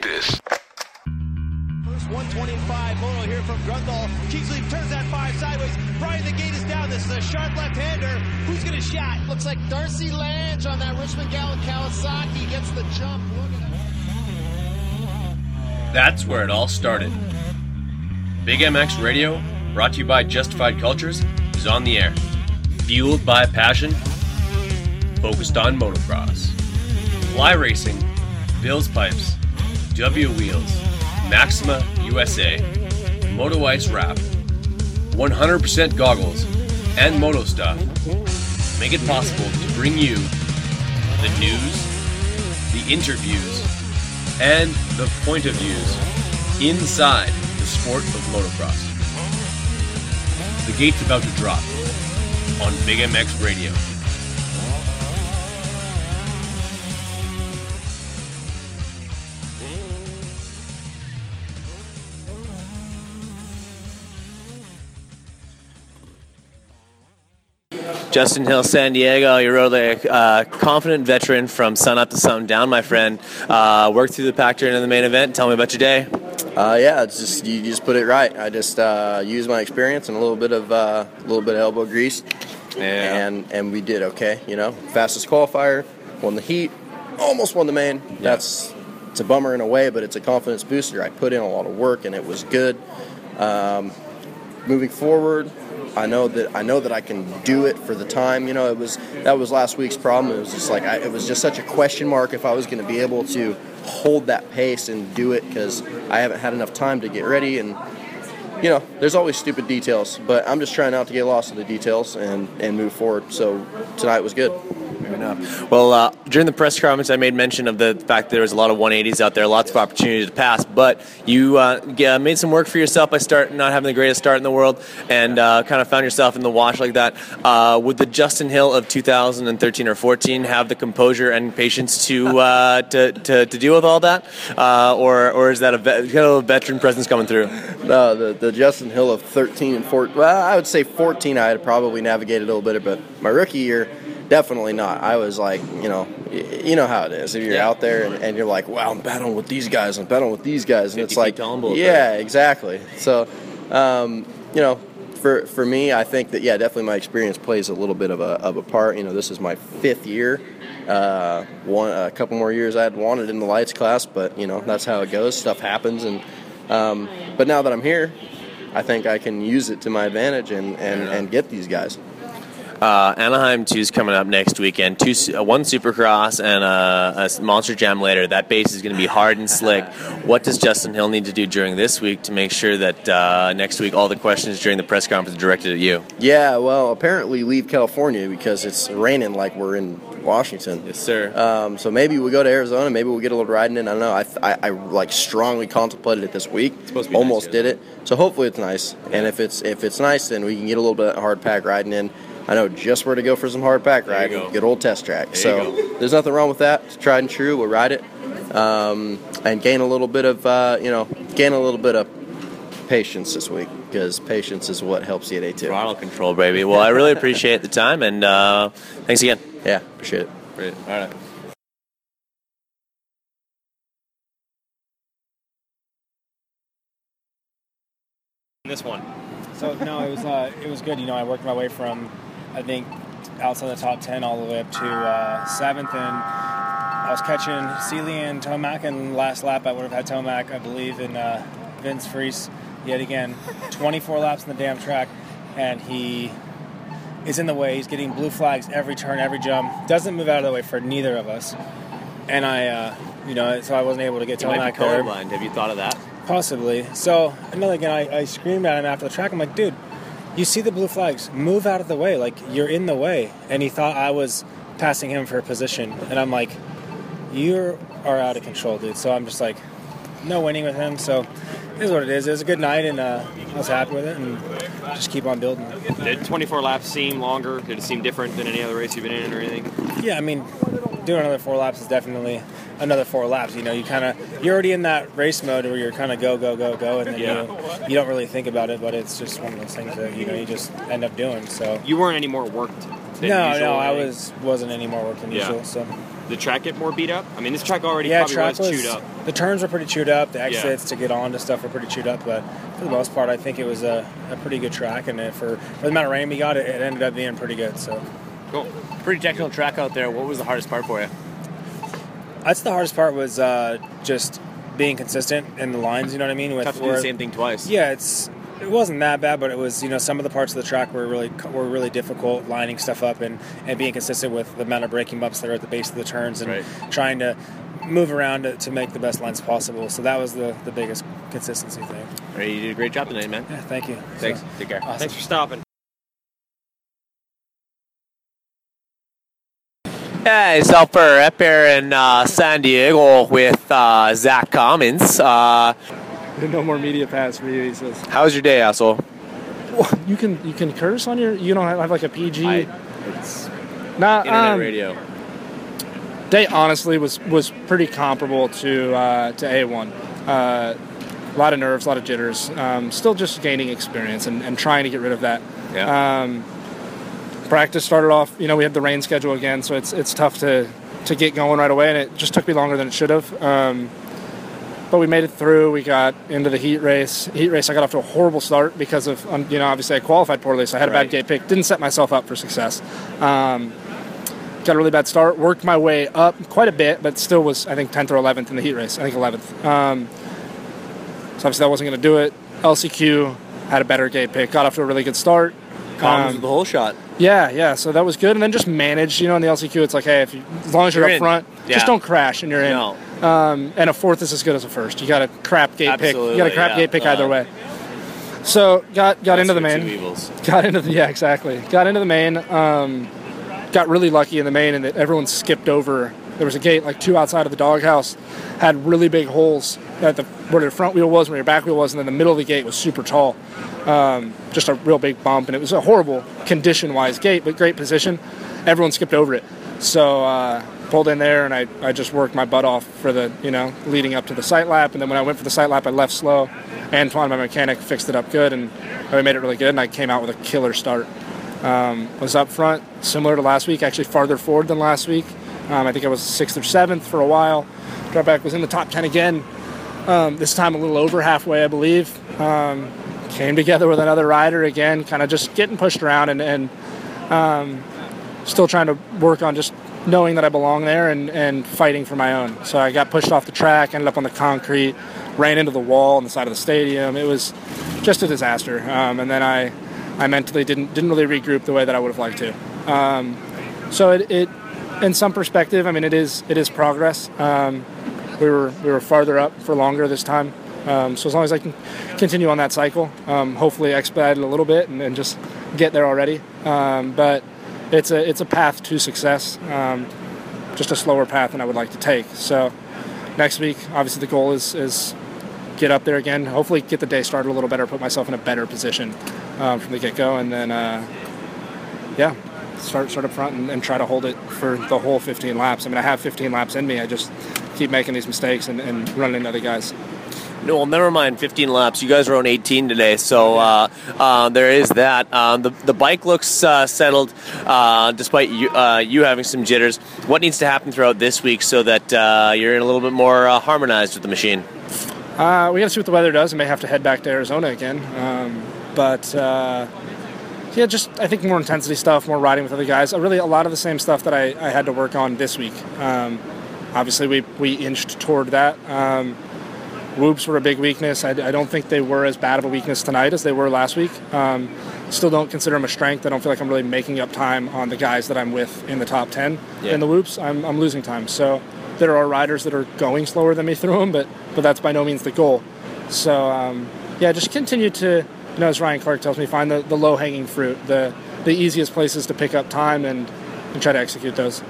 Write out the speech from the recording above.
Dig this. First 125, Moto here from Grundle. Kingsley turns that five sideways. Brian, the gate is down. This is a sharp left-hander. Who's going to shot? Looks like Darcy Lange on that Richmond Gallon Kawasaki gets the jump. Look at that. That's where it all started. Big MX Radio, brought to you by Justified Cultures, is on the air. Fueled by passion, focused on motocross. Fly Racing, Bill's Pipes, W Wheels, Maxima USA, Moto Ice Wrap, 100% goggles, and Moto Stuff make it possible to bring you the news, the interviews, and the point of views inside the sport of motocross. The gate's about to drop on Big MX Radio. Justin Hill, San Diego. You're really a uh, confident veteran from sun up to sun down, my friend. Uh, worked through the pack during the main event. Tell me about your day. Uh, yeah, it's just you just put it right. I just uh, used my experience and a little bit of uh, a little bit of elbow grease, and and we did okay. You know, fastest qualifier, won the heat, almost won the main. That's it's a bummer in a way, but it's a confidence booster. I put in a lot of work and it was good. Um, moving forward, I know that I know that I can do it for the time. You know, it was that was last week's problem. It was just like I, it was just such a question mark if I was going to be able to hold that pace and do it because I haven't had enough time to get ready and. You know, there's always stupid details, but I'm just trying not to get lost in the details and, and move forward. So tonight was good. Fair enough. Well, uh, during the press conference, I made mention of the fact that there was a lot of 180s out there, lots of opportunity to pass. But you uh, yeah, made some work for yourself by start not having the greatest start in the world, and uh, kind of found yourself in the wash like that. Uh, would the Justin Hill of 2013 or 14 have the composure and patience to uh, to, to, to deal with all that, uh, or or is that a, kind of a veteran presence coming through? No, the, the Justin Hill of 13 and 14. Well, I would say 14 I had probably navigated a little bit, but my rookie year, definitely not. I was like, you know, you know how it is. If you're out there and, and you're like, wow, I'm battling with these guys, I'm battling with these guys, and it's like, bulletproof. yeah, exactly. So, um, you know, for for me, I think that yeah, definitely my experience plays a little bit of a of a part. You know, this is my fifth year. Uh, one a couple more years I had wanted in the lights class, but you know that's how it goes. Stuff happens, and um, but now that I'm here, I think I can use it to my advantage and and, and get these guys. Uh, Anaheim 2 is coming up next weekend. Two, uh, one Supercross and a Monster Jam later. That base is going to be hard and slick. What does Justin Hill need to do during this week to make sure that uh, next week all the questions during the press conference are directed at you? Yeah, well, apparently leave California because it's raining like we're in Washington. Yes, sir. Um, so maybe we go to Arizona. Maybe we'll get a little riding in. I don't know. I, I, I like strongly contemplated it this week. supposed to be Almost nice did it. So hopefully it's nice. And if it's if it's nice, then we can get a little bit of hard pack riding in. I know just where to go for some hard pack There riding. go. Good old test track. you so there's nothing wrong with that. It's tried and true. We'll ride it um, and gain a little bit of uh, you know gain a little bit of patience this week because patience is what helps you at A2. Throttle control, baby. Well, I really appreciate the time, and uh, thanks again. Yeah, appreciate it. Great. All right. This one. So no, it was uh, it was good. You know, I worked my way from I think outside the top ten all the way up to uh, seventh, and I was catching Seely and Tomac. And last lap, I would have had Tomac, I believe, in uh, Vince Friese yet again. 24 laps in the damn track, and he is in the way. He's getting blue flags every turn, every jump. Doesn't move out of the way for neither of us. And I, uh, you know, so I wasn't able to get You might Tomac be there. colorblind. Have you thought of that? Possibly. So another again, I, I screamed at him after the track. I'm like, dude, you see the blue flags? Move out of the way. Like you're in the way. And he thought I was passing him for a position, and I'm like, you are out of control, dude. So I'm just like, no winning with him. So it is what it is. It was a good night, and uh, I was happy with it, and just keep on building. Did 24 laps seem longer? Did it seem different than any other race you've been in or anything? Yeah, I mean, doing another four laps is definitely another four laps. You know, you kind of you're already in that race mode where you're kind of go go go go, and then Yeah. you you don't really think about it, but it's just one of those things that you know you just end up doing. So You weren't any more worked than no, usual? no, I was wasn't any more work than Yeah. usual. So The track get more beat up? I mean, this track already yeah, probably track was, was chewed up. the turns were pretty chewed up. The exits to get on to stuff were pretty chewed up, but for the most part, I think it was a, a pretty good track. And it, for for the amount of rain we got, it, it ended up being pretty good. So Cool. Pretty technical track out there. What was the hardest part for you? that's the hardest part was uh, just being consistent in the lines. You know what I mean? With Tough to do the same thing twice. Yeah, it's it wasn't that bad, but it was you know some of the parts of the track were really were really difficult lining stuff up and, and being consistent with the amount of braking bumps that are at the base of the turns and Right. trying to move around to, to make the best lines possible. So that was the, the biggest consistency thing. All right, you did a great job tonight, man. Yeah, thank you. Thanks. So, Take care. awesome. Thanks for stopping. Hey, it's Alper up here in uh, San Diego with uh, Zach Commons. Uh, No more media pass for you, he says. how was your day, asshole? You can you can curse on your you don't have, have like a PG. it's nah, internet um, radio. Day honestly was was pretty comparable to uh, to A1. Uh, a lot of nerves, a lot of jitters. Um, still just gaining experience and, and trying to get rid of that. Yeah. Um, practice started off. You know, we had the rain schedule again, so it's it's tough to to get going right away, and it just took me longer than it should have. Um, but we made it through. We got into the heat race. Heat race, I got off to a horrible start because of um, you know obviously I qualified poorly, so I had a Right. bad gate pick. Didn't set myself up for success. Um, got a really bad start. Worked my way up quite a bit, but still was I think 10th or 11th in the heat race. I think 11th. Um, so obviously that wasn't going to do it. LCQ had a better gate pick. Got off to a really good start. Commons Um, the whole shot. yeah, yeah. So that was good, and then just manage. You know, in the LCQ, it's like, hey, if you, as long as you're, You're up in. front, Yeah. just don't crash, and you're in. No. Um, and a fourth is as good as a first. You got a crap gate pick. You got a crap yeah. gate pick Uh, either way. So got got into the main. Got into the yeah exactly. Got into the main. Um, got really lucky in the main and that everyone skipped over. There was a gate like two outside of the doghouse, had really big holes at the where the front wheel was, where your back wheel was, and then the middle of the gate was super tall. Um, just a real big bump, and it was a horrible condition-wise gate, but great position. Everyone skipped over it, so uh, pulled in there, and I, I just worked my butt off for the you know leading up to the sight lap, and then when I went for the sight lap, I left slow. Antoine, my mechanic, fixed it up good, and I made it really good, and I came out with a killer start um, was up front, similar to last week, actually farther forward than last week. Um, I think I was sixth or seventh for a while. Drop back was in the top 10 again, um, this time a little over halfway, I believe. Um, came together with another rider again, kind of just getting pushed around and, and um, still trying to work on just knowing that I belong there and, and fighting for my own. So I got pushed off the track, ended up on the concrete, ran into the wall on the side of the stadium. It was just a disaster. Um, and then I, I mentally didn't didn't really regroup the way that I would have liked to. Um, so it, it, in some perspective, I mean, it is it is progress. Um, we were we were farther up for longer this time. Um, so as long as I can continue on that cycle, um, hopefully expedite it a little bit and, and just get there already. Um, but it's a it's a path to success. Um, just a slower path than I would like to take. So next week, obviously, the goal is is get up there again. Hopefully, get the day started a little better, put myself in a better position um, from the get go, and then uh, yeah, start start up front and, and try to hold it for the whole 15 laps. I mean, I have 15 laps in me. I just keep making these mistakes and, and running into other guys. No, well, never mind. 15 laps. You guys are on 18 today, so uh, uh, there is that. Um, the the bike looks uh, settled, uh, despite you uh, you having some jitters. What needs to happen throughout this week so that uh, you're in a little bit more uh, harmonized with the machine? Uh, we got to see what the weather does. I may have to head back to Arizona again. Um, but uh, yeah, just I think more intensity stuff, more riding with other guys. Uh, really, a lot of the same stuff that I, I had to work on this week. Um, obviously, we, we inched toward that. Um, whoops were a big weakness. I, I don't think they were as bad of a weakness tonight as they were last week. Um, still don't consider them a strength. I don't feel like I'm really making up time on the guys that I'm with in the top 10. Yeah. In the whoops, I'm, I'm losing time. So there are riders that are going slower than me through them, but, but that's by no means the goal. So um, yeah, just continue to, you know, as Ryan Clark tells me, find the, the low hanging fruit, the, the easiest places to pick up time and, and try to execute those.